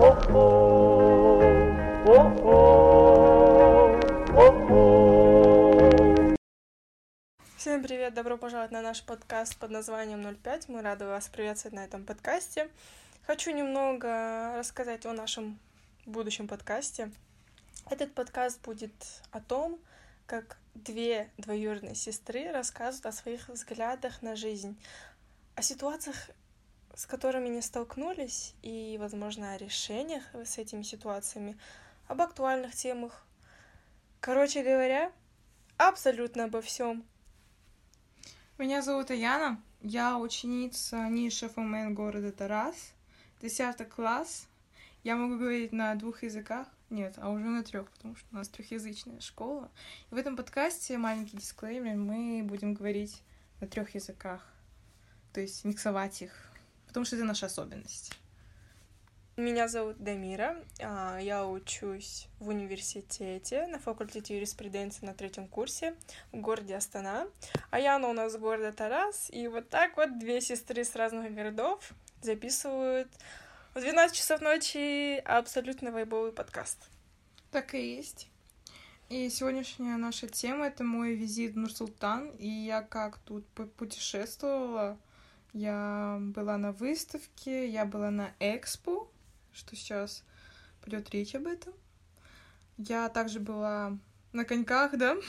Всем привет, добро пожаловать на наш подкаст под названием 05. Мы рады вас приветствовать на этом подкасте. Хочу немного рассказать о нашем будущем подкасте. Этот подкаст будет о том, как две двоюродные сестры рассказывают о своих взглядах на жизнь, о ситуациях, с которыми не столкнулись, и, возможно, о решениях с этими ситуациями, об актуальных темах. Короче говоря, абсолютно обо всем. Меня зовут Аяна, я ученица ниши ФМН города Тарас, 10 класс. Я могу говорить на двух языках, нет, а уже на трех, потому что у нас трехязычная школа. И в этом подкасте, маленький дисклеймер, мы будем говорить на трех языках, то есть миксовать их, потому что это наша особенность. Меня зовут Дамира, а, я учусь в университете на факультете юриспруденции на третьем курсе в городе Астана. А Яна у нас города Тарас, и вот так вот две сестры с разных городов записывают в 12 часов ночи абсолютно вайбовый подкаст. Так и есть. И сегодняшняя наша тема — это мой визит в Нур-Султан, и я как тут путешествовала. Я была на выставке, я была на экспо, что сейчас пойдет речь об этом. Я также была на коньках, да?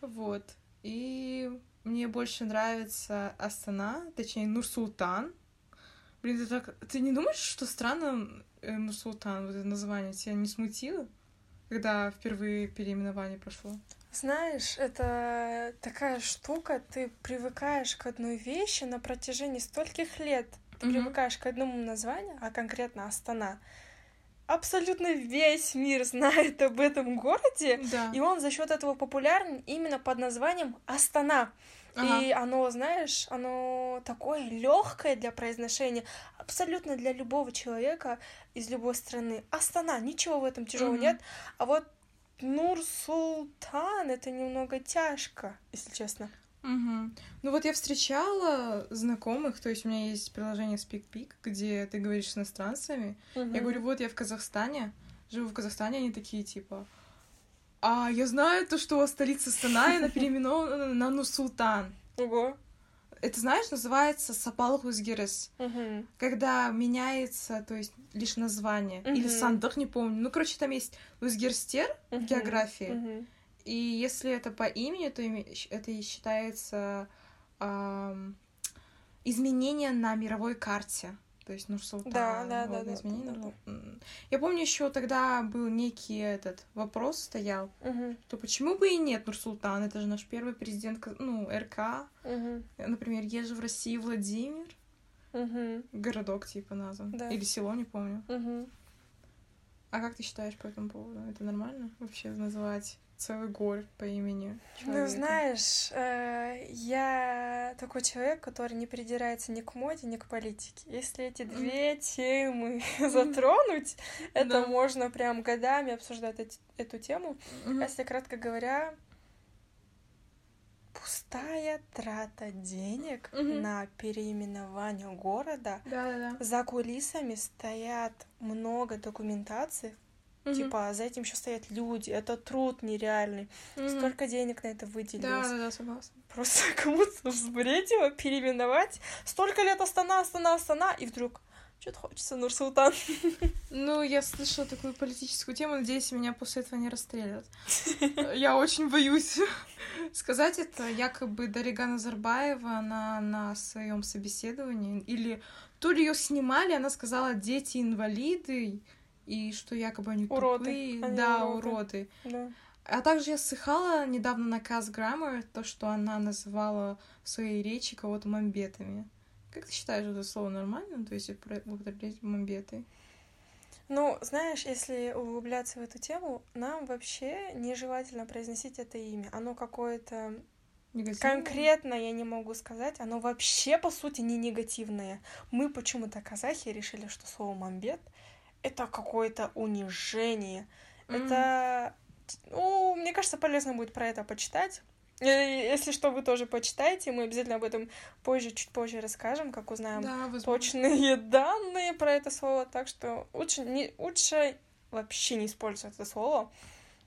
Вот. И мне больше нравится Астана, точнее, Нур-Султан. Блин, ты так... Ты не думаешь, что странно э, Нур-Султан, вот это название, тебя не смутило, когда впервые переименование прошло? Знаешь, это такая штука, ты привыкаешь к одной вещи на протяжении стольких лет. Ты mm-hmm. привыкаешь к одному названию, а конкретно Астана. Абсолютно весь мир знает об этом городе, да. и он за счет этого популярен именно под названием Астана. Ага. И оно, знаешь, оно такое легкое для произношения, абсолютно для любого человека из любой страны. Астана, ничего в этом тяжелого mm-hmm. нет. А вот Нур-Султан это немного тяжко, если честно. Угу. Ну вот я встречала знакомых, то есть у меня есть приложение SpeakPick, где ты говоришь с иностранцами. Угу. Я говорю, вот я в Казахстане, живу в Казахстане, они такие типа, а я знаю то, что столица Астана, она переименована на Нур-Султан. Ого. Это, знаешь, называется Сапал. Угу. Когда меняется, то есть, лишь название. Угу. Или Сандах, не помню. Ну, короче, там есть Хузгерстер угу. в географии. Угу. И если это по имени, то это и считается эм, изменение на мировой карте. То есть Нур-Султан. Да, да, да, да, да, да. Я помню еще тогда был некий этот вопрос стоял, угу. то почему бы и нет Нур-Султан? Это же наш первый президент, ну, РК. Угу. Например, есть же в России Владимир. Угу. Городок типа назван. Да. Или село, не помню. Угу. А как ты считаешь по этому поводу? Это нормально вообще называть целый город по имени человека. Ну, знаешь, э, я такой человек, который не придирается ни к моде, ни к политике. Если эти две темы затронуть, это можно прям годами обсуждать эту тему. Если кратко говоря, пустая трата денег на переименование города. За кулисами стоят много документаций, Mm-hmm. Типа, за этим еще стоят люди, это труд нереальный. Mm-hmm. Столько денег на это выделилось. Да, да, да, согласна. Просто кому-то взбредило переименовать. Столько лет Астана, Астана, Астана, и вдруг что-то хочется Нур-Султан. Ну, я слышала такую политическую тему, надеюсь, меня после этого не расстреляют. Я очень боюсь сказать это. Якобы Дарига Назарбаева, она на своем собеседовании, или то ли ее снимали, она сказала, дети инвалиды, и что якобы они уроды. тупые. Они да, уроды. уроды. Да. А также я слыхала недавно на Каз Граммар то, что она называла в своей речи кого-то мамбетами. Как ты считаешь, это слово нормально? То есть употреблять мамбеты? Ну, знаешь, если углубляться в эту тему, нам вообще нежелательно произносить это имя. Оно какое-то Негативное? Конкретно я не могу сказать, оно вообще, по сути, не негативное. Мы почему-то, казахи, решили, что слово «мамбет» это какое-то унижение. Mm. Это, ну, мне кажется, полезно будет про это почитать. Если что, вы тоже почитайте, мы обязательно об этом позже, чуть позже расскажем, как узнаем Да, возможно. точные данные про это слово. Так что лучше, не, лучше вообще не использовать это слово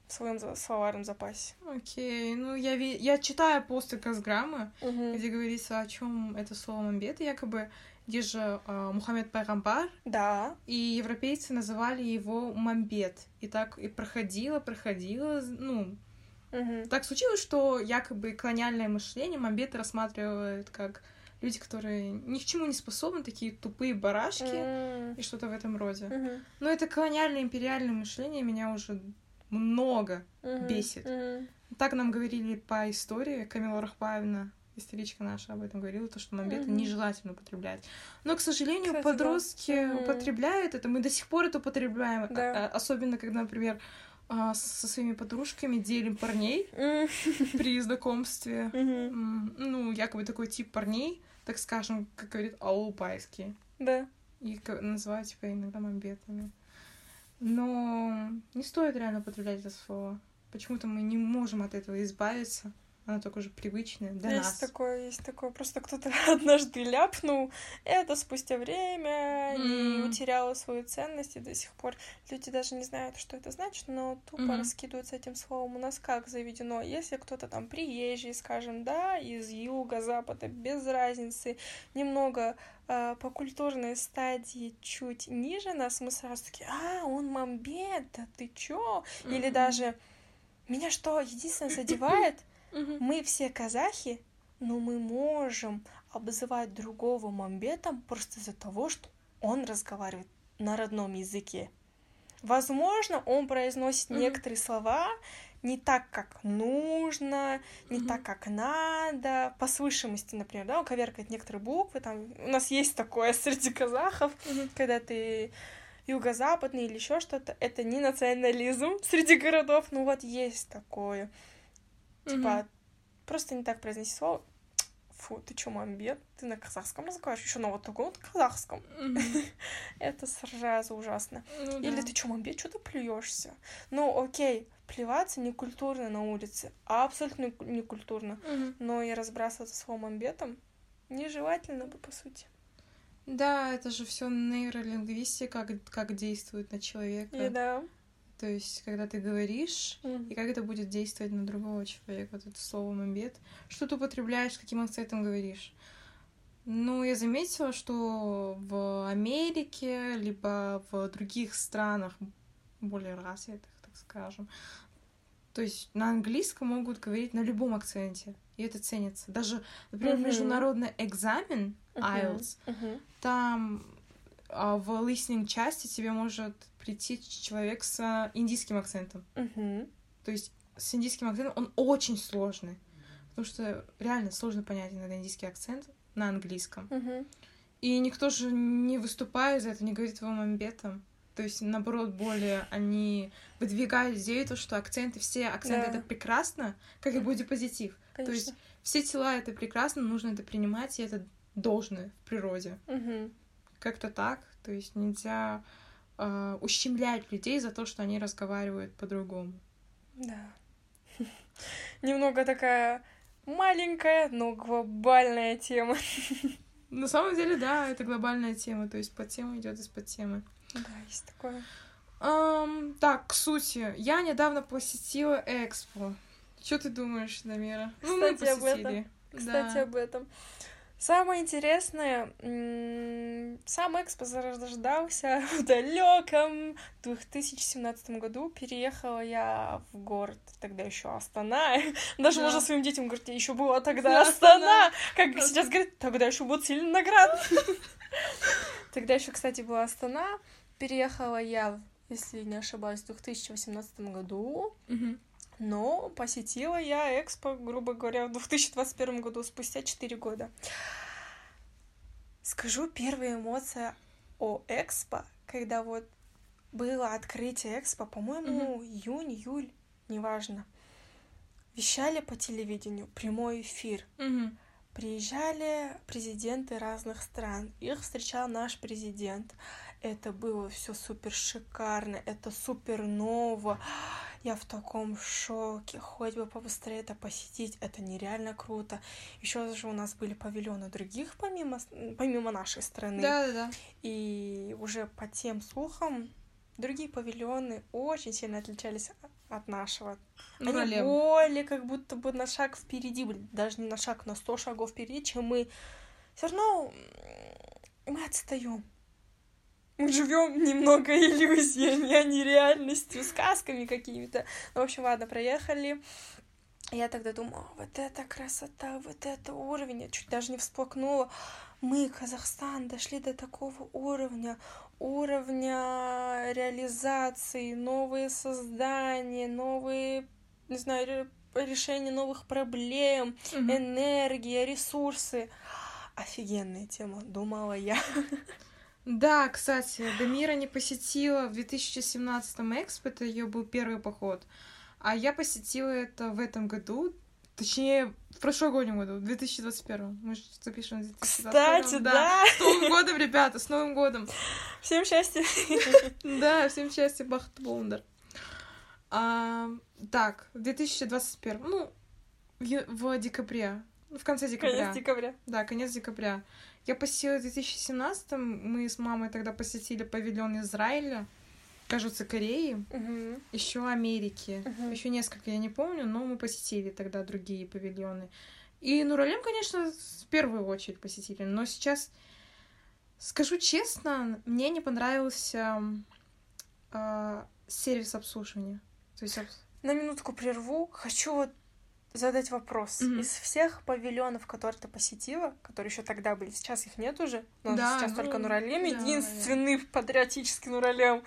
в своем словарном запасе. Окей, ну я, ви- я читаю посты Казграммы, Мгм. где говорится, о чем это слово мамбет, якобы где же а, Мухаммед Пайгамбар, Да. и европейцы называли его мамбет. И так и проходило, проходило, ну, Мгм. так случилось, что якобы колониальное мышление мамбет рассматривают как люди, которые ни к чему не способны, такие тупые барашки М. и что-то в этом роде. Мгм. Но это колониальное империальное мышление меня уже много Мгм. бесит. Мгм. Так нам говорили по истории, Камила Рахпаевна, историчка наша, об этом говорила, то, что мамбет Мгм. нежелательно употреблять. Но, к сожалению, Кстати, да. подростки Мгм. употребляют это, мы до сих пор это употребляем, Да. А- особенно когда, например, а, со своими подружками делим парней М. при знакомстве. М, Ну, якобы такой тип парней, так скажем, как говорит, аулпайские. Да. И называют, типа, иногда мамбетами. Но не стоит реально употреблять это слово. Почему-то мы не можем от этого избавиться. Оно только уже привычное для есть нас. такое, есть такое. Просто кто-то однажды ляпнул это спустя время и М. утеряло свою ценность, и до сих пор люди даже не знают, что это значит, но тупо Мгм. раскидываются этим словом. У нас как заведено? Если кто-то там приезжий, скажем, да, из юга, запада, без разницы, немного э, по культурной стадии чуть ниже нас, мы сразу такие, а, он мамбет, да ты чё? Или Мгм. даже меня что единственное задевает, Мгм. мы все казахи, но мы можем обзывать другого мамбетом просто из-за того, что он разговаривает на родном языке. Возможно, он произносит Мгм. некоторые слова не так, как нужно, не Мгм. так, как надо, по слышимости, например, да, он коверкает некоторые буквы, там, у нас есть такое среди казахов, Мгм. когда ты юго-западный или еще что-то, это не национализм среди городов, ну вот есть такое. Типа, просто не так произнеси слово. Фу, ты чё, мамбет? Ты на казахском разговариваешь? Еще на вот таком вот казахском. Это сразу ужасно. Ну Или ты чё, мамбет, что ты плюешься? Ну, окей, плеваться не культурно на улице, абсолютно не культурно. Но и разбрасываться словом мамбетом нежелательно бы, по сути. Да, это же все нейролингвистика, как, как действует на человека. И да. То есть, когда ты говоришь, и как это будет действовать на другого человека, вот это слово мамбет. Что ты употребляешь, каким акцентом говоришь. Ну, я заметила, что в Америке, либо в других странах, более развитых, так скажем, то есть на английском могут говорить на любом акценте, и это ценится. Даже, например, Мгм. международный экзамен IELTS, Мгм. там а, в listening части тебе может прийти человек с индийским акцентом. Мгм. То есть с индийским акцентом он очень сложный. Потому что реально сложно понять иногда индийский акцент на английском. Мгм. И никто же не выступает за это, не говорит его мамбетом. То есть, наоборот, более они выдвигают идею, то, что акценты, все акценты Да. это прекрасно, как и бодипозитив. То есть Конечно. все тела это прекрасно, нужно это принимать, и это должно в природе. Мгм. Как-то так. То есть нельзя э, ущемлять людей за то, что они разговаривают по-другому. Да. Немного такая маленькая, но глобальная тема. На самом деле, да, это глобальная тема, то есть под тема идет из-под темы. Да, есть такое. Ам, так, к сути, я недавно посетила Экспо. Что ты думаешь, Дамира? ну, мы Кстати, об этом. посетили. Кстати, Да. об этом. Самое интересное, сам Экспо зарождался в далеком 2017 году. Переехала я в город, тогда еще Астана. Даже Да. можно своим детям говорить, еще было тогда Да, Астана. Как Астана. сейчас говорят, тогда еще был Целиноград. Тогда еще, кстати, была Астана. Переехала я, если не ошибаюсь, в 2018 году. Но посетила я Экспо, грубо говоря, в 2021 году, спустя 4 года. Скажу первая эмоция о Экспо, когда вот было открытие Экспо, по-моему, июнь, июль, неважно. Вещали по телевидению, прямой эфир. Мгм. Приезжали президенты разных стран. Их встречал наш президент. Это было все супер шикарно, это супер ново. Я в таком шоке. Хоть бы побыстрее это посетить. Это нереально круто. Еще же у нас были павильоны других, помимо, помимо нашей страны. Да, да, да. И уже по тем слухам, другие павильоны очень сильно отличались от нашего. Они Нуралем. более как будто бы на шаг впереди. Даже не на шаг, на сто шагов впереди, чем мы. Все равно мы отстаем. Мы живем немного иллюзиями, а не реальностью, сказками какими-то. Ну, в общем, ладно, проехали. Я тогда думала, вот это красота, вот это уровень. Я чуть даже не всплакнула. Мы, Казахстан, дошли до такого уровня, уровня реализации, новые создания, новые, не знаю, ре- решения новых проблем, Мгм. энергия, ресурсы. Офигенная тема, думала я. Да, кстати, Дамира не посетила в 2017 Экспо, это ее был первый поход. А я посетила это в этом году, точнее, в прошлогоднем году, в 2021. Мы же запишем в 2021. Кстати, да. С Новым годом, ребята, с Новым годом. Всем счастья. Да, всем счастья, Бахт Болдер. А, так, в 2021, ну, в, в декабре, в конце декабря. Конец декабря. Да, конец декабря. Я посетила в 2017 мы с мамой тогда посетили павильон Израиля, кажется, Кореи, Мгм. еще Америки, Мгм. еще несколько, я не помню, но мы посетили тогда другие павильоны. И Нуралем, конечно, в первую очередь посетили, но сейчас, скажу честно, мне не понравился а, сервис обслуживания. То есть На минутку прерву. Хочу вот задать вопрос. Мгм. Из всех павильонов, которые ты посетила, которые еще тогда были, сейчас их нет уже, но Да, сейчас ну, только Нуралем, да, единственный патриотический Нуралем.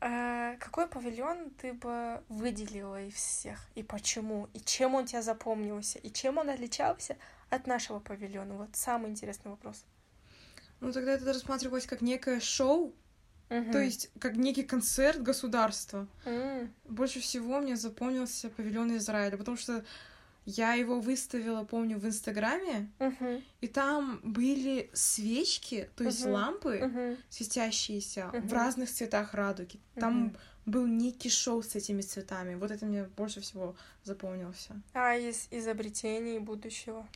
Э, Какой павильон ты бы выделила из всех? И почему? И чем он тебя запомнился? И чем он отличался от нашего павильона? Вот самый интересный вопрос. ну тогда это рассматривалось как некое шоу, то есть как некий концерт государства. М, Больше всего мне запомнился павильон Израиля, потому что я его выставила, помню, в Инстаграме, мгм, и там были свечки, то есть Мгм. лампы мгм, светящиеся Мгм. в разных цветах радуги. Там мгм. был некий шоу с этими цветами. Вот это мне больше всего запомнился. А из изобретений будущего?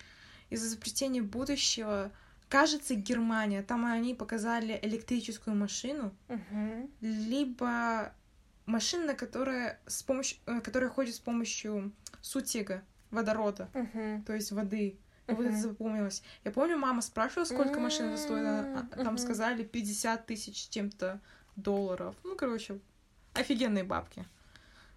Из изобретения будущего, кажется, Германия. Там они показали электрическую машину, Мгм, либо машина, которая, с помощью, э, которая ходит с помощью сутига, водорода, мгм. то есть воды. И вот это запомнилось. Я помню, мама спрашивала, сколько машина стоит, а- а- там сказали 50 тысяч чем-то долларов. Ну, короче, офигенные бабки.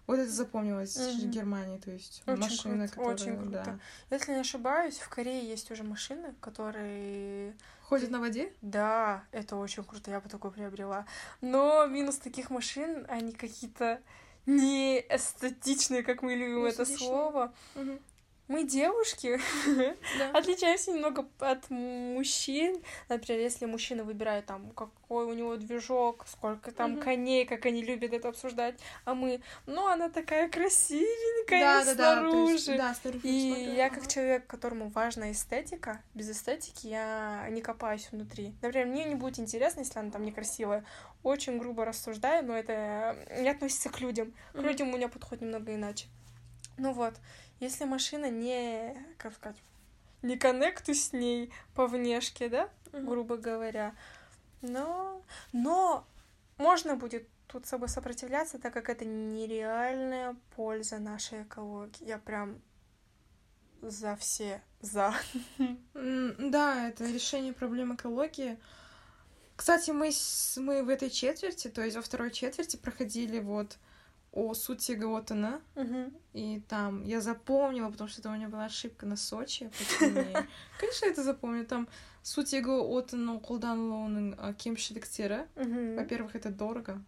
Вот это запомнилось в Мгм. Германии, то есть Очень машина, круто, очень которая, круто. да. Если не ошибаюсь, в Корее есть уже машины, которые... Ходит на воде? Да, это очень круто, я бы такой приобрела. Но минус таких машин, они какие-то не эстетичные, как мы любим Не это слово. Мгм. Мы девушки, Да. отличаемся немного от мужчин. Например, если мужчина выбирает там, какой у него движок, сколько там Мгм. коней, как они любят это обсуждать, а мы, ну, она такая красивенькая Да, да, да, снаружи. есть, да, снаружи И смотрю, я ага. как человек, которому важна эстетика, без эстетики я не копаюсь внутри. Например, мне не будет интересно, если она там некрасивая. Очень грубо рассуждаю, но это не относится к людям. К Мгм. людям у меня подход немного иначе. Ну вот, если машина не, как сказать, не коннекту с ней по внешке, да, Мгм. грубо говоря, но, но можно будет тут с собой сопротивляться, так как это нереальная польза нашей экологии. Я прям за все, за. Да, это решение проблем экологии. Кстати, мы, с- мы в этой четверти, то есть во второй четверти проходили вот о сути Гаотана, и там я запомнила, потому что это у меня была ошибка на Сочи. почему-то. Конечно, это запомню. Там суть его отану қолданылуының а, кемшіліктері. Во-первых, это дорого.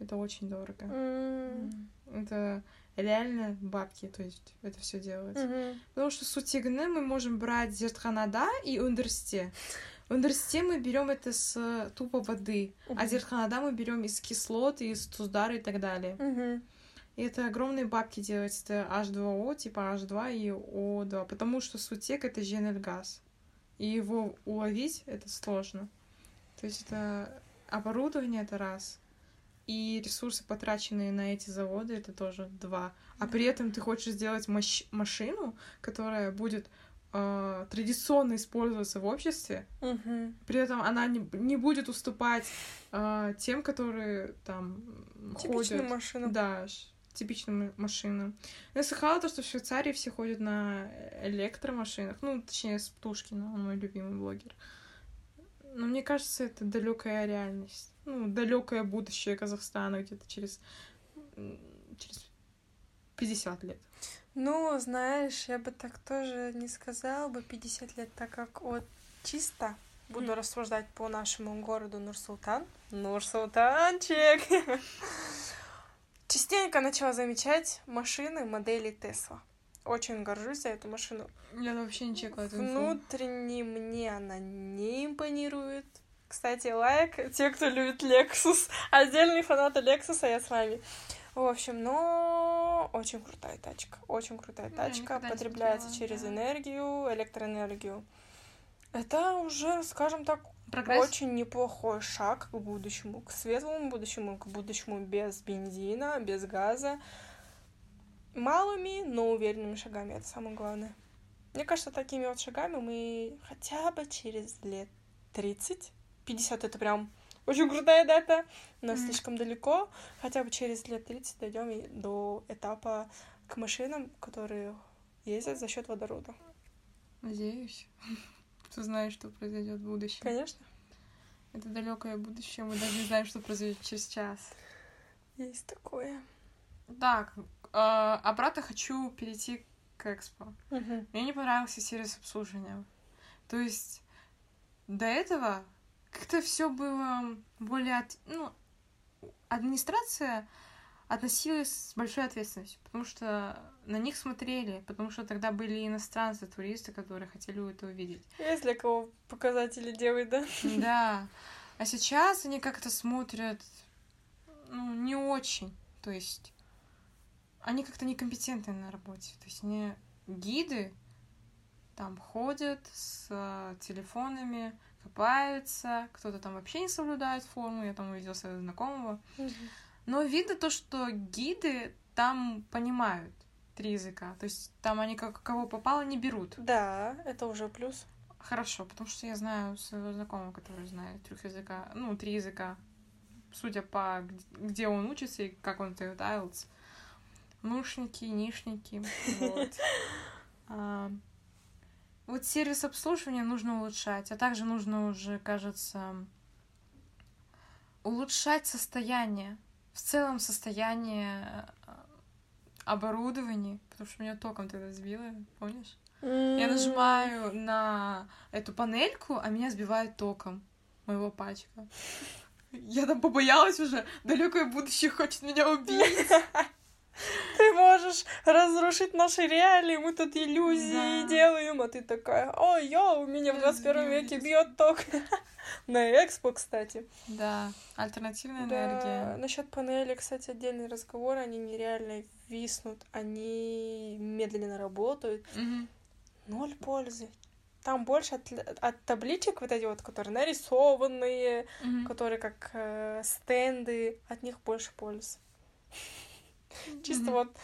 Это очень дорого. М, Это реально бабки, то есть это все делать. мгм. Потому что сутегны мы можем брать зертханада и ундерсте. В ундерсте мы берем это с э, тупо воды, а Мгм. зертханада мы берем из кислот, из туздара и так далее. И это огромные бабки делать. Это H2O, типа H2 и O2, потому что сутек — это газ. И его уловить — это сложно. То есть это оборудование — это раз. и ресурсы, потраченные на эти заводы, это тоже два. А при этом ты хочешь сделать мощ- машину, которая будет э, традиционно использоваться в обществе, Мгм. при этом она не, не будет уступать э, тем, которые там Типичную ходят. машину. Да, типичным машинам. Я слыхала то, что в Швейцарии все ходят на электромашинах. Ну, точнее, с Птушкина, он мой любимый блогер. Но мне кажется, это далекая реальность. Ну, далекое будущее Казахстана где-то через, через 50 лет. Ну, знаешь, я бы так тоже не сказала бы 50 лет, так как вот чисто буду Мгм. рассуждать по нашему городу Нур-Султан. Нур-Султанчик! Частенько начала замечать машины модели Тесла. Очень горжусь за эту машину. Я вообще не чекала эту. Внутренне мне она не импонирует. Кстати, лайк, те, кто любит Lexus. Отдельный фанат Lexus, я с вами. В общем, но очень крутая тачка. Очень крутая Я тачка. Потребляется смотрела, через да. энергию, электроэнергию. Это уже, скажем так, Прогресс? очень неплохой шаг к будущему, к светлому будущему, к будущему без бензина, без газа. Малыми, но уверенными шагами, это самое главное. Мне кажется, такими вот шагами мы хотя бы через лет 30, 50 это прям очень крутая дата, но Мгм. слишком далеко. Хотя бы через лет 30 дойдем до этапа к машинам, которые ездят за счет водорода. Надеюсь. Кто знает, что произойдет в будущем. Конечно, Это далекое будущее, мы даже не знаем, что произойдет через час. есть такое. Так, э, обратно хочу перейти к Экспо. Мгм. Мне не понравился сервис обслуживания. То есть до этого как-то все было более... от- Ну, администрация относилась с большой ответственностью, потому что на них смотрели, потому что тогда были иностранцы, туристы, которые хотели это увидеть. Есть для кого показатели делать, да? Да. А сейчас они как-то смотрят, ну, не очень. То есть они как-то некомпетентны на работе. То есть они гиды там ходят с э, телефонами, копаются, кто-то там вообще не соблюдает форму, я там увидела своего знакомого. Но видно то, что гиды там понимают три языка. То есть там они как кого попало не берут. Да, это уже плюс. Хорошо, потому что я знаю своего знакомого, который знает трех языка, ну, три языка. Судя по где он учится и как он это IELTS. Нушники, нишники, вот. Вот сервис обслуживания нужно улучшать, а также нужно уже, кажется, улучшать состояние, в целом состояние э, оборудования, потому что меня током тогда сбило, помнишь? Я нажимаю на эту панельку, а меня сбивает током моего пачка. Я там побоялась уже, далекое будущее хочет меня убить. Ты можешь разрушить наши реалии, мы тут иллюзии Да. делаем, а ты такая, ой, йоу, меня в 21 веке бьет ток. На экспо, кстати. Да, альтернативная Да, энергия. насчет панели, кстати, отдельный разговор, они нереально виснут, они медленно работают, Мгм. ноль пользы. Там больше от, от табличек вот эти вот, которые нарисованные, Мгм. которые как э, стенды, от них больше пользы. Чисто вот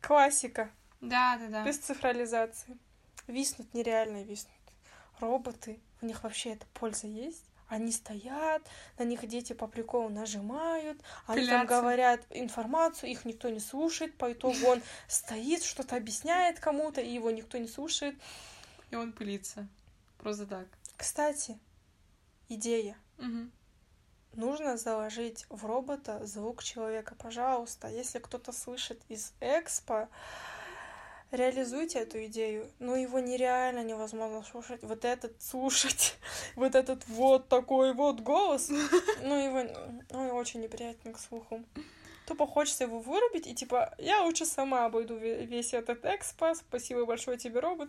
классика, Да, да, да. без цифрализации. Виснут, нереально виснут. Роботы, у них вообще эта польза есть. Они стоят, на них дети по приколу нажимают, они там Пылятся. говорят информацию, их никто не слушает, по итогу он стоит, что-то объясняет кому-то, и его никто не слушает. И он пылится. Просто так. Кстати, идея. Нужно заложить в робота звук человека, пожалуйста. Если кто-то слышит из Экспо, реализуйте эту идею. Но его нереально невозможно слушать. Вот этот слушать, вот этот вот такой вот голос, ну его ну, очень неприятен к слуху. Тупо хочется его вырубить и типа, я лучше сама обойду ве- весь этот Экспо. Спасибо большое тебе, робот.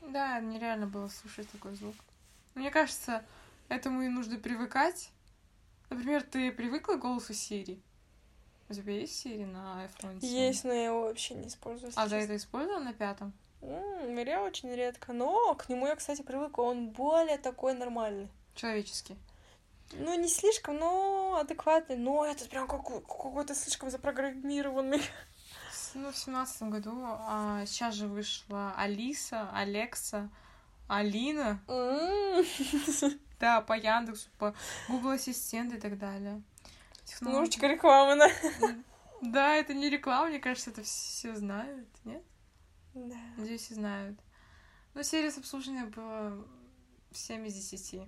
Да, нереально было слушать такой звук. Мне кажется, этому и нужно привыкать. Например, ты привыкла к голосу Сири? У тебя есть Сири на iPhone? семь? Есть, но я его вообще не использую. А честно. это использовал на пятом? М, Я очень редко, но к нему я, кстати, привыкла. Он более такой нормальный. Человеческий. Ну, не слишком, но адекватный, но этот прям какой- какой-то слишком запрограммированный. Ну, в семнадцатом году, а сейчас же вышла Алиса, Алекса, Алина. да, по Яндексу, по Google Ассистент и так далее. Технологии. Немножечко рекламы, да? Да, это не реклама, мне кажется, это все знают, нет? Да. Надеюсь, все знают. Но сервис обслуживания было 7 из 10.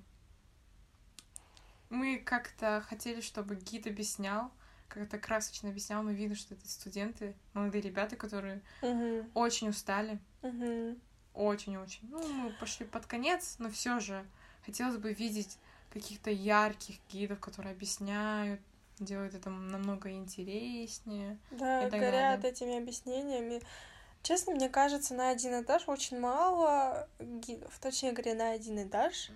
Мы как-то хотели, чтобы гид объяснял, как-то красочно объяснял, но видно, что это студенты, молодые ребята, которые Мгм. очень устали. Мгм. Очень-очень. Ну, мы пошли под конец, но все же хотелось бы видеть каких-то ярких гидов, которые объясняют, делают это намного интереснее. Да, и так горят далее. этими объяснениями. Честно, мне кажется, на один этаж очень мало гидов. Точнее говоря, на один этаж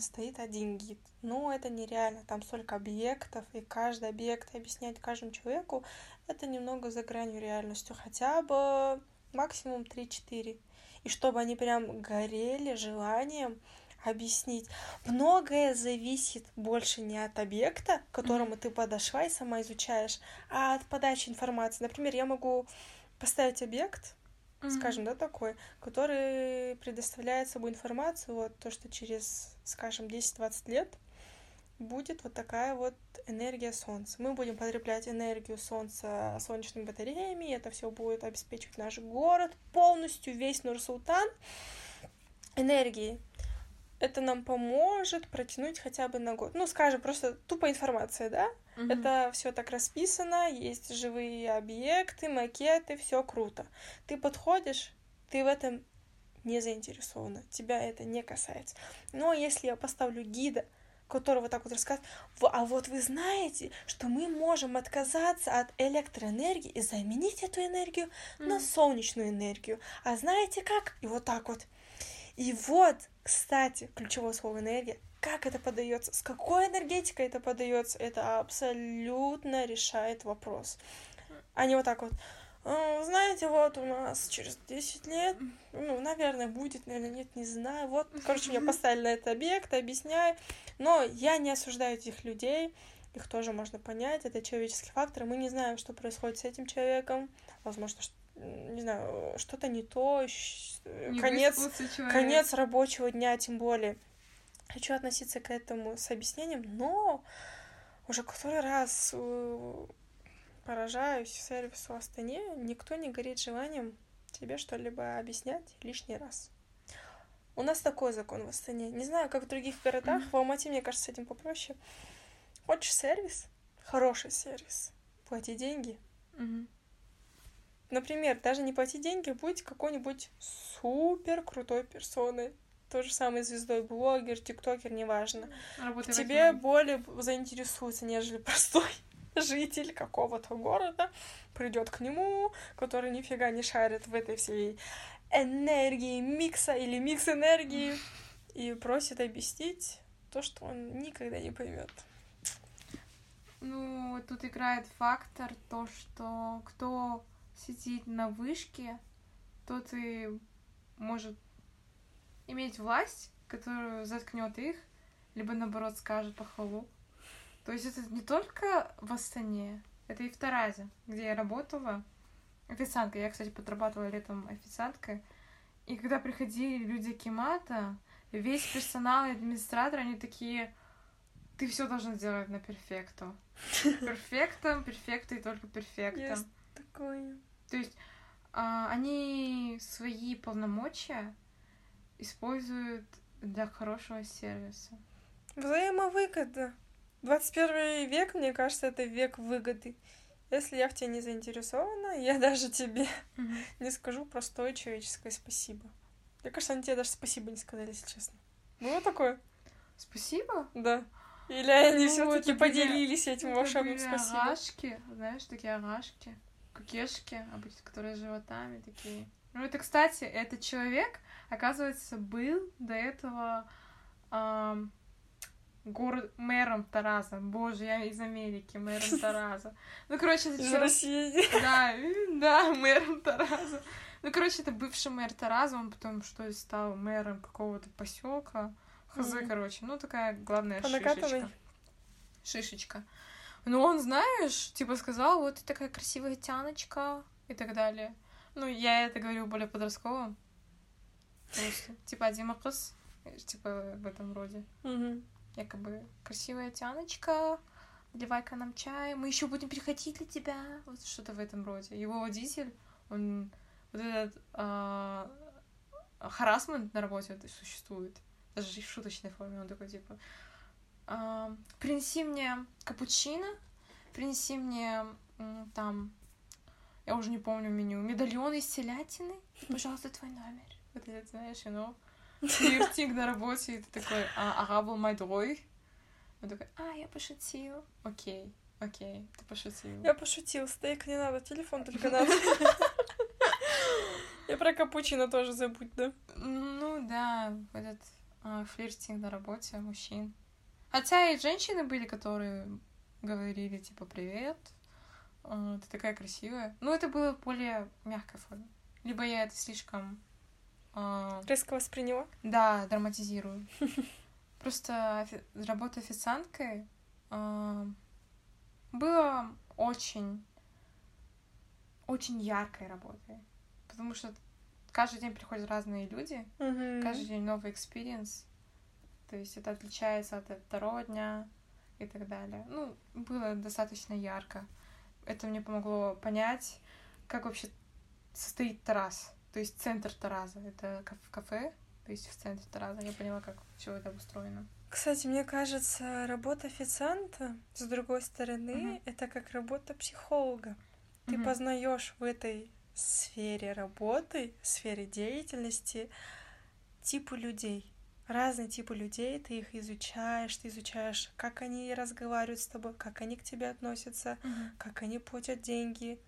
стоит один гид. Ну, это нереально. Там столько объектов, и каждый объект объяснять каждому человеку, это немного за гранью реальностью. Хотя бы максимум 3-4. И чтобы они прям горели желанием объяснить. Многое зависит больше не от объекта, к которому ты подошла и сама изучаешь, а от подачи информации. Например, я могу поставить объект, скажем, да, такой, который предоставляет собой информацию, вот то, что через, скажем, 10-20 лет будет вот такая вот энергия Солнца. Мы будем потреблять энергию Солнца солнечными батареями, это все будет обеспечивать наш город полностью, весь Нур-Султан энергией. Это нам поможет протянуть хотя бы на год. Ну, скажем, просто тупо информация, да? Мгм. Это все так расписано, есть живые объекты, макеты, все круто. Ты подходишь, ты в этом не заинтересована, тебя это не касается. Но если я поставлю гида, который вот так вот рассказывает, «Во- а вот вы знаете, что мы можем отказаться от электроэнергии и заменить эту энергию на Мгм. солнечную энергию. А знаете как? И вот так вот. И вот, кстати, ключевое слово энергия. Как это подается? С какой энергетикой это подается? Это абсолютно решает вопрос. А не вот так вот. «А, Знаете, вот у нас через 10 лет, ну, наверное, будет, наверное, нет, не знаю. Вот, короче, меня поставили на этот объект, объясняю. Но я не осуждаю этих людей, их тоже можно понять, это человеческий фактор. Мы не знаем, что происходит с этим человеком. Возможно, ш- не знаю, что-то не то, щ- Не конец, конец рабочего дня, тем более. Хочу относиться к этому с объяснением, но уже который раз э, поражаюсь сервису Астане, никто не горит желанием тебе что-либо объяснять лишний раз. У нас такой закон в Астане. Не знаю, как в других городах. В Алмате, мне кажется, с этим попроще. Хочешь сервис? Хороший сервис. Плати деньги. Мгм. Например, даже не плати деньги, будь какой-нибудь супер крутой персоной. То же самое звездой, блогер, тиктокер, неважно. Работай Тебе этом. более заинтересуется, нежели простой житель какого-то города придет к нему, который нифига не шарит в этой всей энергии микса или микс энергии и просит объяснить то, что он никогда не поймет. Ну, тут играет фактор то, что кто сидит на вышке, тот и может иметь власть, которую заткнет их, либо наоборот скажет похвалу. То есть это не только в Астане, это и в Таразе, где я работала официанткой. Я, кстати, подрабатывала летом официанткой. И когда приходили люди Кемата, весь персонал и администратор, они такие, ты все должна сделать на перфекту. Перфектом, перфекто и только перфектом. Такое. То есть а, они свои полномочия используют для хорошего сервиса. Взаимовыгода. 21 век, мне кажется, это век выгоды. Если я в тебе не заинтересована, я даже тебе не скажу простое человеческое спасибо. Мне кажется, они тебе даже спасибо не сказали, если честно. Было такое? Спасибо. Да. Или они Ну, все-таки поделились этим волшебным были спасибо. Арашки, знаешь, такие арашки, кукешки, обычно, которые с животами такие. Ну, это, кстати, этот человек, оказывается, был до этого ам, город мэром Тараза. Боже, я из Америки, мэром Тараза. Ну, короче, это человек... России. Да, да, мэром Тараза. Ну, короче, это бывший мэр Тараза, он потом что стал мэром какого-то поселка. Хз, Мгм. короче, ну такая главная По шишечка. накатанной. шишечка. Но он, знаешь, типа сказал, вот ты такая красивая тяночка и так далее. Ну, я это говорю более подростково. Просто, типа, Дима Кыс, типа, в этом роде. Мгм. Якобы, красивая тяночка, наливай-ка нам чай, мы еще будем приходить для тебя. Вот что-то в этом роде. Его водитель, он вот этот а, харасмент на работе существует. Даже в шуточной форме. Он такой, типа, принеси мне капучино, принеси мне там, я уже не помню меню, медальон из телятины, и, пожалуйста, твой номер. Вот это, знаешь, ну, флиртинг на работе, и ты такой, а, ага, был мой другой. Он такой, а, я пошутил. Окей, окей, ты пошутил. Я пошутил, стейк не надо, телефон только надо. И про капучино тоже забудь, да? Ну да, этот а, флиртинг на работе мужчин. Хотя и женщины были, которые говорили, типа, привет, ты такая красивая. Ну, это было более мягкой форме. Либо я это слишком, а, Резко восприняла. да, драматизирую. Просто работа официанткой а, была очень, очень яркой работой. Потому что каждый день приходят разные люди. Каждый день новый experience. То есть это отличается от второго дня и так далее. Ну, было достаточно ярко. Это мне помогло понять, как вообще состоит Тарас. То есть центр Тараза. Это каф- кафе, то есть в центре Тараза. Я поняла, как все это устроено. Кстати, мне кажется, работа официанта, с другой стороны, Мгм. это как работа психолога. Ты Мгм. познаешь в этой сфере работы, сфере деятельности типы людей. Разные типы людей, ты их изучаешь, ты изучаешь, как они разговаривают с тобой, как они к тебе относятся, как они платят деньги,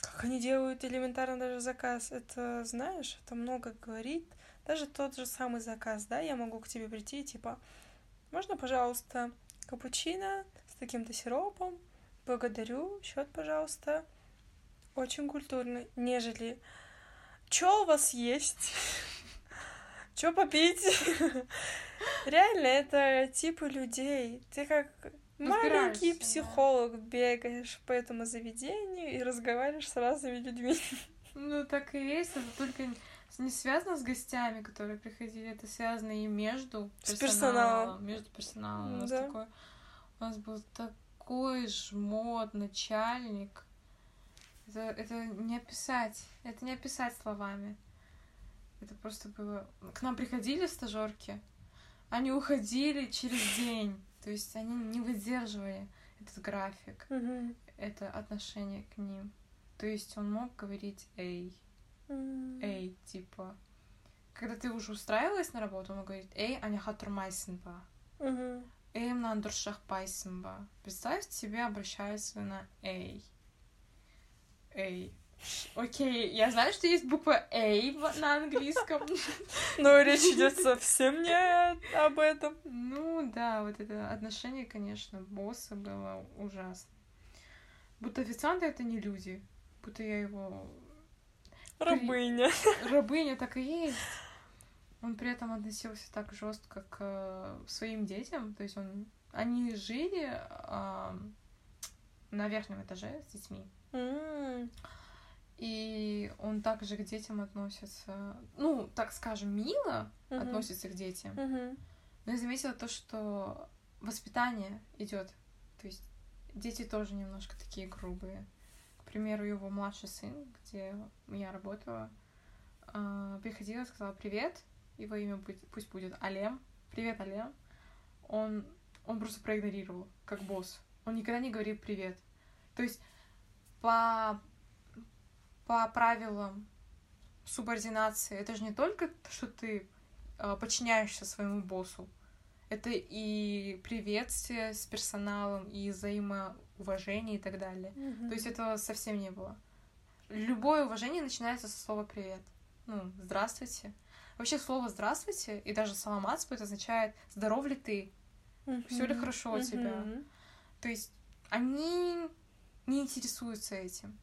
как они делают элементарно даже заказ. Это, знаешь, это много говорит. Даже тот же самый заказ, да, я могу к тебе прийти, типа, можно, пожалуйста, капучино с таким-то сиропом, благодарю, счет, пожалуйста. Очень культурно, нежели Чё у вас есть? Чё попить? Реально, это типы людей. Ты как маленький да. психолог бегаешь по этому заведению и разговариваешь с разными людьми. Ну, так и есть. Это только не связано с гостями, которые приходили, это связано и между С персоналом. Между персоналом. У нас, Да. такой, у нас был такой жмот, начальник. Это, это не описать. Это не описать словами. Это просто было... К нам приходили стажерки, они уходили через день. То есть они не выдерживали этот график, это отношение к ним. То есть он мог говорить «эй». Эй, типа. Когда ты уже устраивалась на работу, он говорит, эй, аня хатурмайсен ба. Эй, мнан дуршах пайсен ба. Представь, тебе обращаются на эй. Эй. Окей, я знаю, что есть буква в- на английском. Но речь идет совсем не об этом. Ну да, вот это отношение, конечно, босса было ужасно. Будто официанты — это не люди. Будто я его Рабыня. Рабыня так и есть. Он при этом относился так жестко к э, своим детям. То есть он... Они жили а, на верхнем этаже с детьми. М. И он также к детям относится, ну, так скажем, мило Мгм. относится к детям. Мгм. Но я заметила то, что воспитание идет. То есть дети тоже немножко такие грубые. К примеру, его младший сын, где я работала, а, приходила, сказала привет. Его имя пусть будет Алем. Привет, Алем. Он, он просто проигнорировал, как босс. Он никогда не говорит привет. То есть по, по правилам субординации это же не только, что ты а, подчиняешься своему боссу. Это и приветствие с персоналом, и взаимоуважение и так далее. Мгм. То есть этого совсем не было. Любое уважение начинается со слова «привет». Ну, «здравствуйте». Вообще слово «здравствуйте» и даже «саламатство» это означает «здоров ли ты?». всё ли Мгм. хорошо у тебя? То есть они не интересуются этим.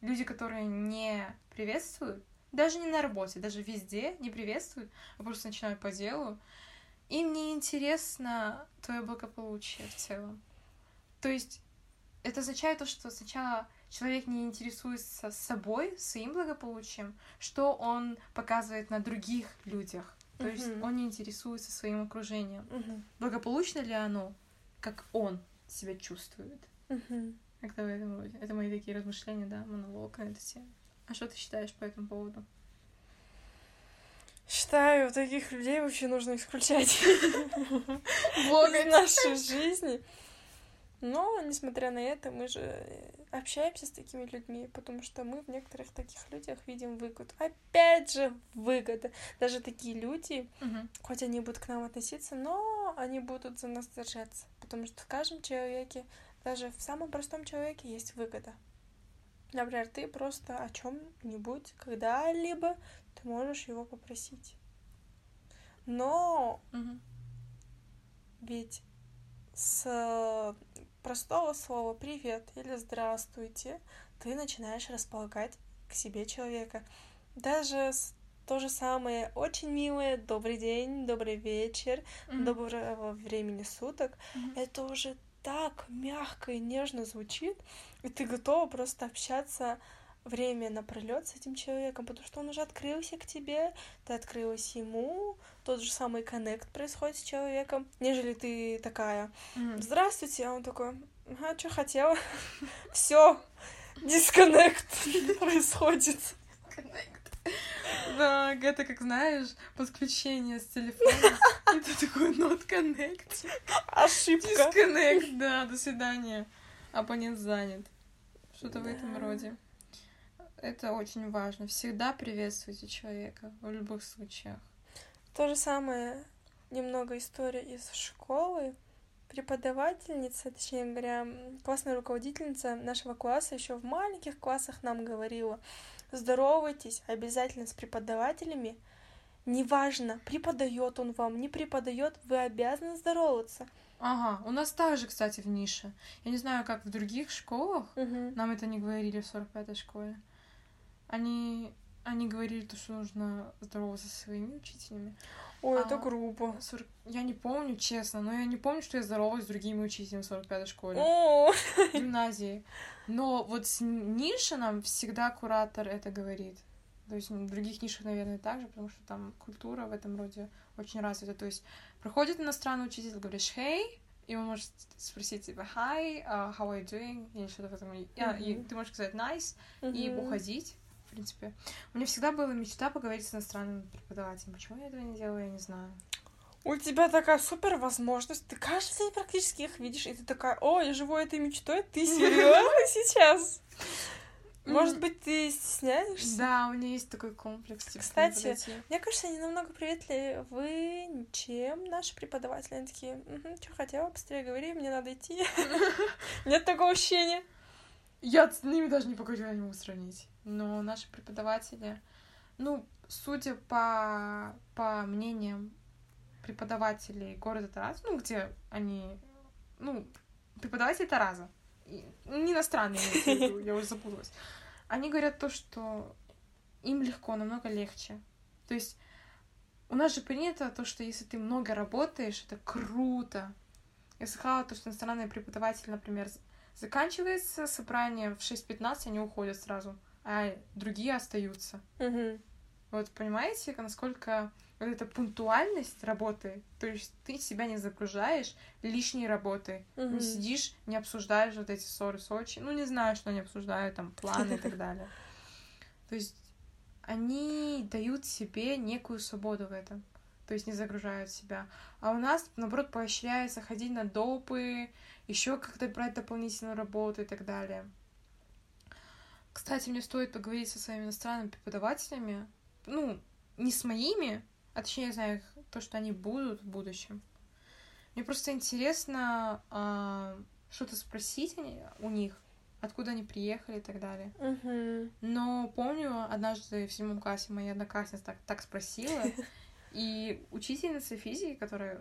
Люди, которые не приветствуют, даже не на работе, даже везде не приветствуют, а просто начинают по делу. им не интересно твое благополучие в целом. То есть это означает то, что сначала человек не интересуется собой, своим благополучием, что он показывает на других людях. То есть Мгм. он не интересуется своим окружением. Мгм. Благополучно ли оно, как он себя чувствует? Мгм. Как-то в этом роде. Это мои такие размышления, да, монолог на эту тему. А что ты считаешь по этому поводу? Считаю, таких людей вообще нужно исключать из нашей жизни. Но, несмотря на это, мы же общаемся с такими людьми, потому что мы в некоторых таких людях видим выгоду. Опять же, выгода. Даже такие люди, Мгм. хоть они будут к нам относиться, но они будут за нас держаться. Потому что в каждом человеке, даже в самом простом человеке есть выгода. Например, ты просто о чем-нибудь когда-либо ты можешь его попросить. Но Мгм. ведь с простого слова «привет» или «здравствуйте» ты начинаешь располагать к себе человека. Даже то же самое «очень милое», «добрый день», «добрый вечер», Мгм. «доброго времени суток» Мгм. это уже так мягко и нежно звучит, и ты готова просто общаться время напролет с этим человеком, потому что он уже открылся к тебе, ты открылась ему, тот же самый коннект происходит с человеком, нежели ты такая. «Здравствуйте», а он такой «Ага, что хотела?» Все, дисконнект происходит. Да, это как знаешь, подключение с телефона. И ты такой not connect. Ошибка. Disconnect, да, до свидания. Абонент занят. Что-то в этом роде. Это очень важно. Всегда приветствуйте человека в любых случаях. То же самое, немного история из школы. Преподавательница, точнее говоря, классная руководительница нашего класса еще в маленьких классах нам говорила, здоровайтесь обязательно с преподавателями. Неважно, преподает он вам, не преподает, вы обязаны здороваться. Ага, у нас также, кстати, в нише. Я не знаю, как в других школах. Нам это не говорили в 45-й школе. Они, они говорили, то, что нужно здороваться со своими учителями. Ой, это А, грубо. 40 Я не помню, честно, но я не помню, что я здоровалась с другими учителями в 45-й школе. О, гимназии. Но вот с Нишином всегда куратор это говорит. То есть в других нишах, наверное, также, потому что там культура в этом роде очень развита. То есть проходит иностранный учитель, говоришь «hey», и он может спросить тебя «hi», uh, «how are you doing?» или что-то в этом. А, и Мгм. ты можешь сказать «nice» и Мгм. уходить, в принципе. У меня всегда была мечта поговорить с иностранным преподавателем. Почему я этого не делаю, я не знаю. У тебя такая супер возможность. Ты каждый день практически их видишь, и ты такая, о, я живу этой мечтой. Ты серьезно сейчас? Может быть, ты стесняешься? Да, у меня есть такой комплекс. Типа, Кстати. Мне кажется, они намного приветливы, чем наши преподаватели. Они такие, что хотела, быстрее говори, мне надо идти. Нет такого ощущения. Я с ними даже не поговорила, не могу сравнить. Но наши преподаватели, ну, судя по, по мнениям преподавателей города Тараз, ну, где они, ну, преподаватели Тараза, не иностранные, я уже запуталась, они говорят то, что им легко, намного легче. То есть у нас же принято то, что если ты много работаешь, это круто. Я слыхала то, что иностранные преподаватели, например, заканчивается собрание в 6.15, они уходят сразу, а другие остаются. Мгм. Вот понимаете, насколько вот эта пунктуальность работы, то есть ты себя не загружаешь лишней работой, Мгм. не сидишь, не обсуждаешь вот эти ссоры Сочи, ну не знаю, что они обсуждают, там планы и так далее. То есть они дают себе некую свободу в этом, то есть не загружают себя. А у нас, наоборот, поощряется ходить на допы, еще как-то брать дополнительную работу и так далее. Кстати, мне стоит поговорить со своими иностранными преподавателями, ну, не с моими, а точнее, я знаю то, что они будут в будущем. Мне просто интересно а, что-то спросить у них, откуда они приехали и так далее. Мгм. Но помню, однажды в седьмом классе моя одноклассница так, так спросила, и учительница физики, которая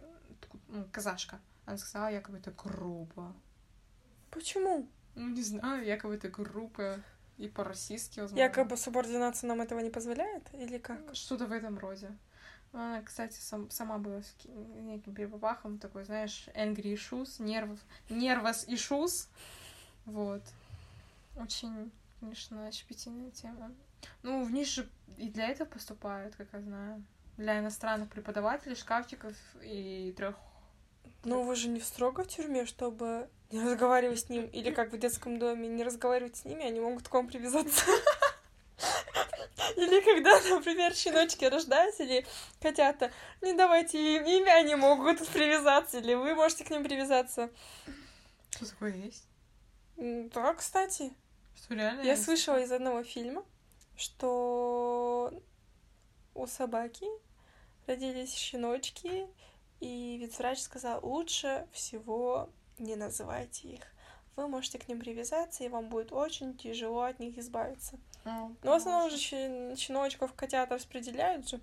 ну, казашка, она сказала, якобы это грубо. Почему? Ну, не знаю, якобы это грубо и по-российски, возможно. Якобы субординация нам этого не позволяет? Или как? Что-то в этом роде. Она, кстати, сам, сама была с ки- неким перепапахом, такой, знаешь, angry issues, нервов, нервос issues. Вот. Очень, конечно, щепетильная тема. Ну, в них же и для этого поступают, как я знаю. Для иностранных преподавателей, шкафчиков и трех. Но вы же не строго в тюрьме, чтобы не разговаривать с ним, или как в детском доме, не разговаривать с ними, они могут к вам привязаться. Или когда, например, щеночки рождаются, или котята, не давайте им имя, они могут привязаться, или вы можете к ним привязаться. Что такое есть? Да, кстати, Что реально? я есть? слышала из одного фильма, что у собаки родились щеночки, и ветврач сказал, лучше всего не называйте их. Вы можете к ним привязаться, и вам будет очень тяжело от них избавиться. А, Но в основном же щен- щеночков котят распределяют же.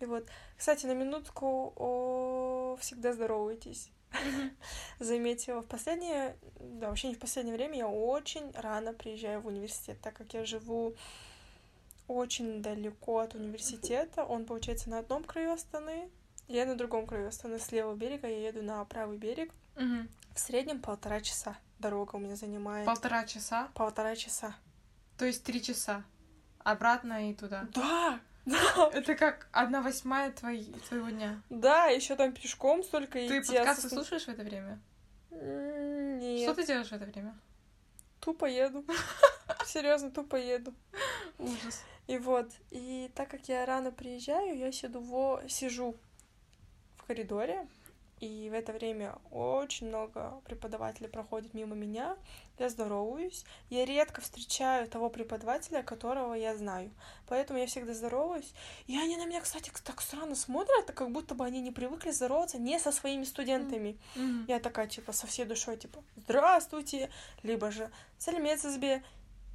И вот, кстати, на минутку о, всегда здоровайтесь. Заметила в последнее, да, вообще не в последнее время, я очень рано приезжаю в университет, так как я живу очень далеко от университета. Он, получается, на одном краю Астаны, я на другом краю Астаны, с левого берега, я еду на правый берег. Мгм. В среднем полтора часа дорога у меня занимает. Полтора часа, Полтора часа. то есть три часа. Обратно и туда. Да! Да! Это как одна восьмая твоей, твоего дня. Да, еще там пешком столько Ты идти. подкасты отсутствует. слушаешь в это время? М, Что Нет, ты делаешь в это время? тупо еду. Серьезно, тупо еду. Ужас. И вот, и так как я рано приезжаю, я сиду во... сижу коридоре, и в это время очень много преподавателей проходит мимо меня. Я здороваюсь. Я редко встречаю того преподавателя, которого я знаю. Поэтому я всегда здороваюсь. И они на меня, кстати, так странно смотрят, как будто бы они не привыкли здороваться не со своими студентами. Мгм. Я такая, типа, со всей душой, типа, здравствуйте, либо же салимец избе.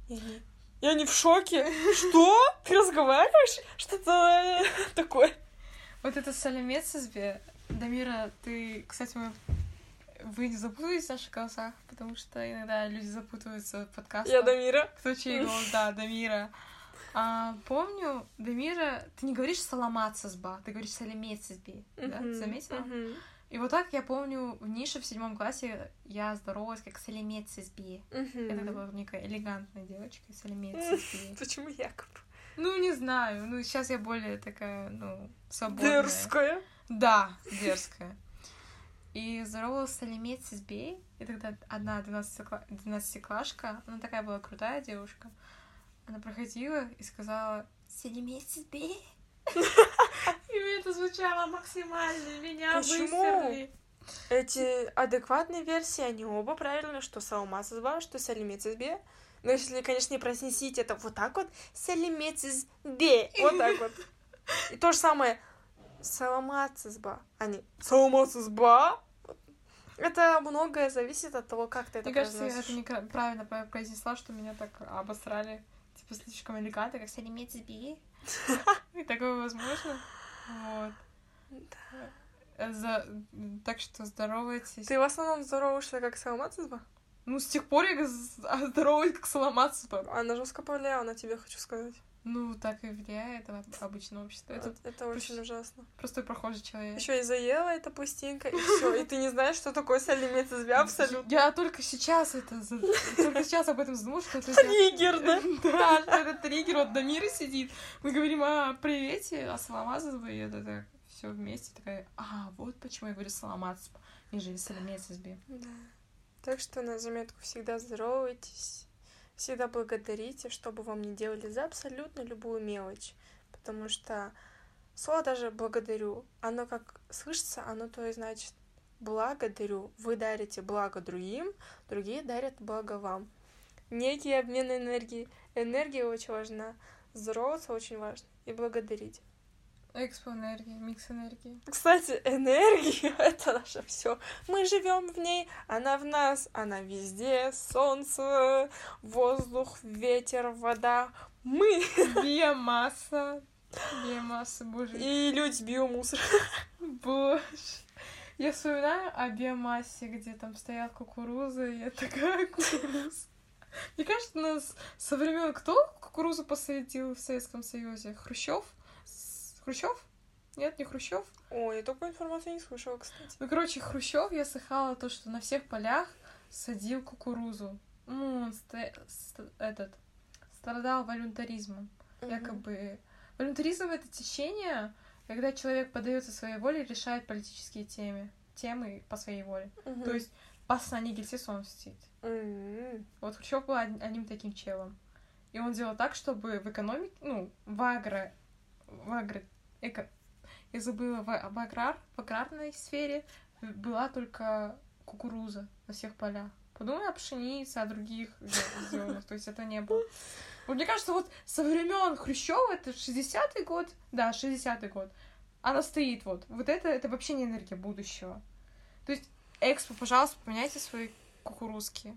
И они, и они в шоке. Что? Ты разговариваешь? Что-то такое. Вот это салимец избе. Дамира, ты, кстати, мы... вы не запутались в наших голосах, потому что иногда люди запутываются в подкастах. Я Дамира. Кто чей голос? Да, Дамира. А, помню, Дамира, ты не говоришь саламат сазба, ты говоришь салимец избе. Да? Заметила? мгм, И вот так я помню, в нише в седьмом классе я здоровалась как салимец избе. мгм. Я тогда была некая элегантная девочка, салимец избе. Почему якобы? Ну, не знаю. Ну, сейчас я более такая, ну, свободная. Дерзкая. Да, дерзкая. И здоровалась с избей. И тогда одна 12-клашка, она такая была крутая девушка, она проходила и сказала «Салимец избей». И мне это звучало максимально, меня Почему? Эти адекватные версии, они оба правильные, что Салмас изба, что Салимец избе. Но если, конечно, не произнесите это вот так вот, Салимец избе, вот так вот. И то же самое, Саламац изба, а не Саламац изба. Это многое зависит от того, как ты это Мне кажется, я это неправильно про- произнесла, что меня так обосрали. Типа слишком элегантно, как Салимец избей. И такое возможно. Вот. За... Так что здоровайтесь. Ты в основном здороваешься как Саламац изба? Ну, с тех пор я здороваюсь как сломаться. Она жестко повлияла на тебя, хочу сказать. Ну, так и влияет об- обычное общество. Это Это, это очень ужасно. простой прохожий человек. Еще и заела эта пластинка, и все. И ты не знаешь, что такое Салимец изба абсолютно. Я только сейчас это... Только сейчас об этом задумалась, что это... Триггер, да? Да, что это триггер. Вот Дамира сидит. Мы говорим о привете, о саламазове, и это так все вместе. Такая, а, вот почему я говорю саламацб, нежели салимец избе. Да. Так что на заметку всегда здоровайтесь, всегда благодарите, что бы вам ни делали за абсолютно любую мелочь. Потому что слово даже благодарю, оно как слышится, оно то и значит благодарю. Вы дарите благо другим, другие дарят благо вам. Некий обмен энергии. Энергия очень важна. Здороваться очень важно. И благодарить. Экспо энергии, микс энергии. Кстати, энергия — это наше все. Мы живем в ней, она в нас, она везде. Солнце, воздух, ветер, вода. Мы Биомасса. Биомасса, боже. и люди биомусор. Боже. Я вспоминаю о биомассе, где там стоят кукуруза, и я такая кукуруза. Мне кажется, у нас со времен кто кукурузу посадил в Советском Союзе? Хрущев? Хрущев? Нет, не Хрущев? Ой, я такую информацию не слышала, кстати. Ну, короче, Хрущев, я слыхала то, что на всех полях садил кукурузу. Ну, он ста- ст- этот, страдал волюнтаризмом. Якобы волюнтаризм это течение, когда человек подается своей воле и решает политические темы, темы по своей воле. Мгм. То есть пас на нигельсисонстить. М. Вот Хрущев был од- одним таким челом. И он делал так, чтобы в экономике, ну, в агро... В агро... эко- Я забыла, в, в аграр, в аграрной сфере была только кукуруза на всех полях. Подумай о пшенице, о других зе- зернах. То есть это не было. Вот мне кажется, вот со времен Хрущева, это 60-й год, да, 60-й год, она стоит вот. Вот это, это вообще не энергия будущего. То есть, Экспо, пожалуйста, поменяйте свои кукурузки.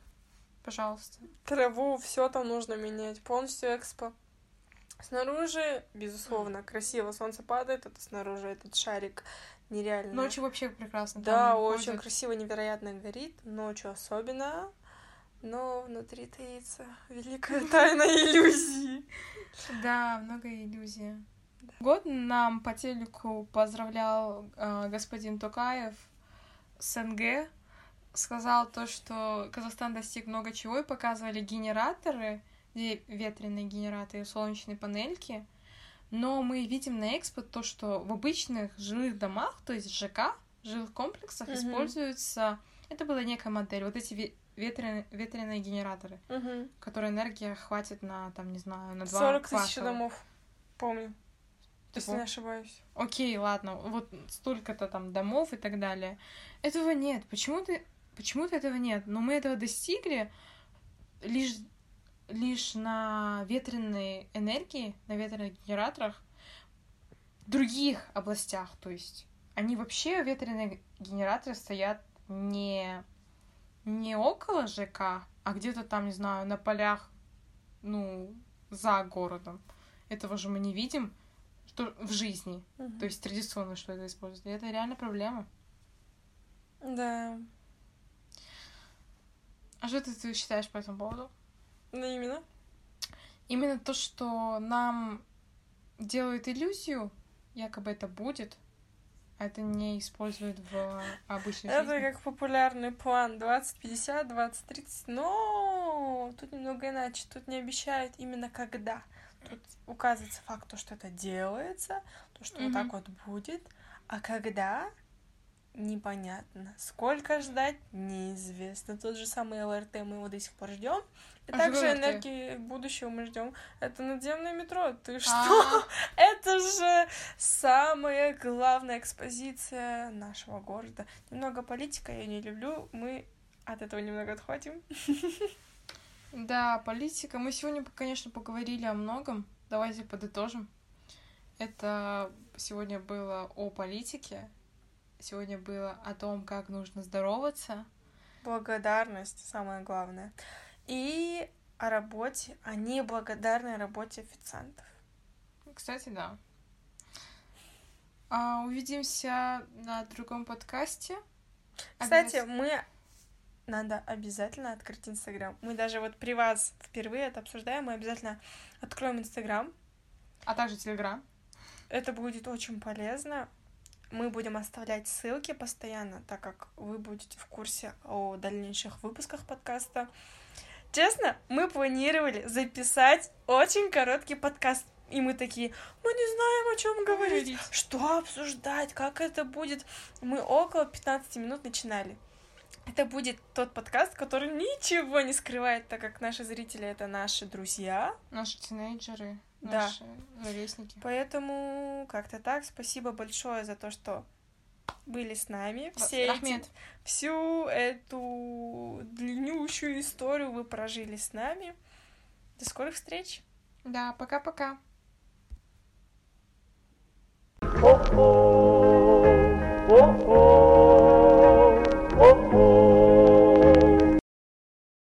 Пожалуйста. Траву, все там нужно менять. Полностью экспо. Снаружи, безусловно, красиво. Солнце падает, это снаружи этот шарик нереально. Ночью вообще прекрасно. Да, очень красиво, невероятно горит. Ночью особенно. Но внутри таится великая тайна иллюзии. Да, много иллюзий. Год нам по телеку поздравлял э, господин Токаев с НГ. Сказал то, что Казахстан достиг много чего, и показывали генераторы, ветреные генераторы, солнечные панельки. Но мы видим на экспо то, что в обычных жилых домах, то есть ЖК, жилых комплексах, Мгм. используется... Это была некая модель, вот эти ве- ветреные, ветреные генераторы, Мгм. которые энергия хватит на, там, не знаю, на два 40 тысяч домов. Помню. Если Типа, не ошибаюсь. Окей, ладно, вот столько-то там домов и так далее. Этого нет. Почему-то почему-то этого нет. Но мы этого достигли лишь, лишь на ветреной энергии, на ветреных генераторах в других областях. То есть они вообще, ветреные генераторы, стоят не, не около ЖК, а где-то там, не знаю, на полях, ну, за городом. Этого же мы не видим что в жизни. Мгм. То есть традиционно, что это используют. И это реально проблема. Да. А что ты, ты считаешь по этому поводу? Ну, именно. Именно то, что нам делают иллюзию, якобы это будет, а это не используют в обычной Это жизни. как популярный план 2050, 2030, но тут немного иначе. Тут не обещают именно когда. Тут указывается факт, то, что это делается, то, что вот так вот будет, а когда непонятно. Сколько ждать, неизвестно. Тот же самый ЛРТ мы его до сих пор ждем. И А также что энергии будущего мы ждем. Это надземное метро. Ты что? А, Это же самая главная экспозиция нашего города. Немного политика я не люблю. Мы от этого немного отхватим. Да, политика. Мы сегодня, конечно, поговорили о многом. Давайте подытожим. Это сегодня было о политике. Сегодня было о том, как нужно здороваться. Благодарность самое главное. И о работе, о неблагодарной работе официантов. Кстати, да. А, увидимся на другом подкасте. Кстати, Обязательно. мы надо обязательно открыть Инстаграм. Мы даже вот при вас впервые это обсуждаем, мы обязательно откроем Инстаграм. А также Телеграм. Это будет очень полезно. Мы будем оставлять ссылки постоянно, так как вы будете в курсе о дальнейших выпусках подкаста. Честно, мы планировали записать очень короткий подкаст. И мы такие, мы не знаем, о чем говорить, Говорить. что обсуждать, как это будет. Мы около 15 минут начинали. Это будет тот подкаст, который ничего не скрывает, так как наши зрители это наши друзья. Наши тинейджеры, наши да. ровесники. Поэтому как-то так. Спасибо большое за то, что были с нами. Все Рахмет. эти, всю эту длиннющую историю вы прожили с нами. До скорых встреч. Да, пока-пока. Oh, oh, oh, oh.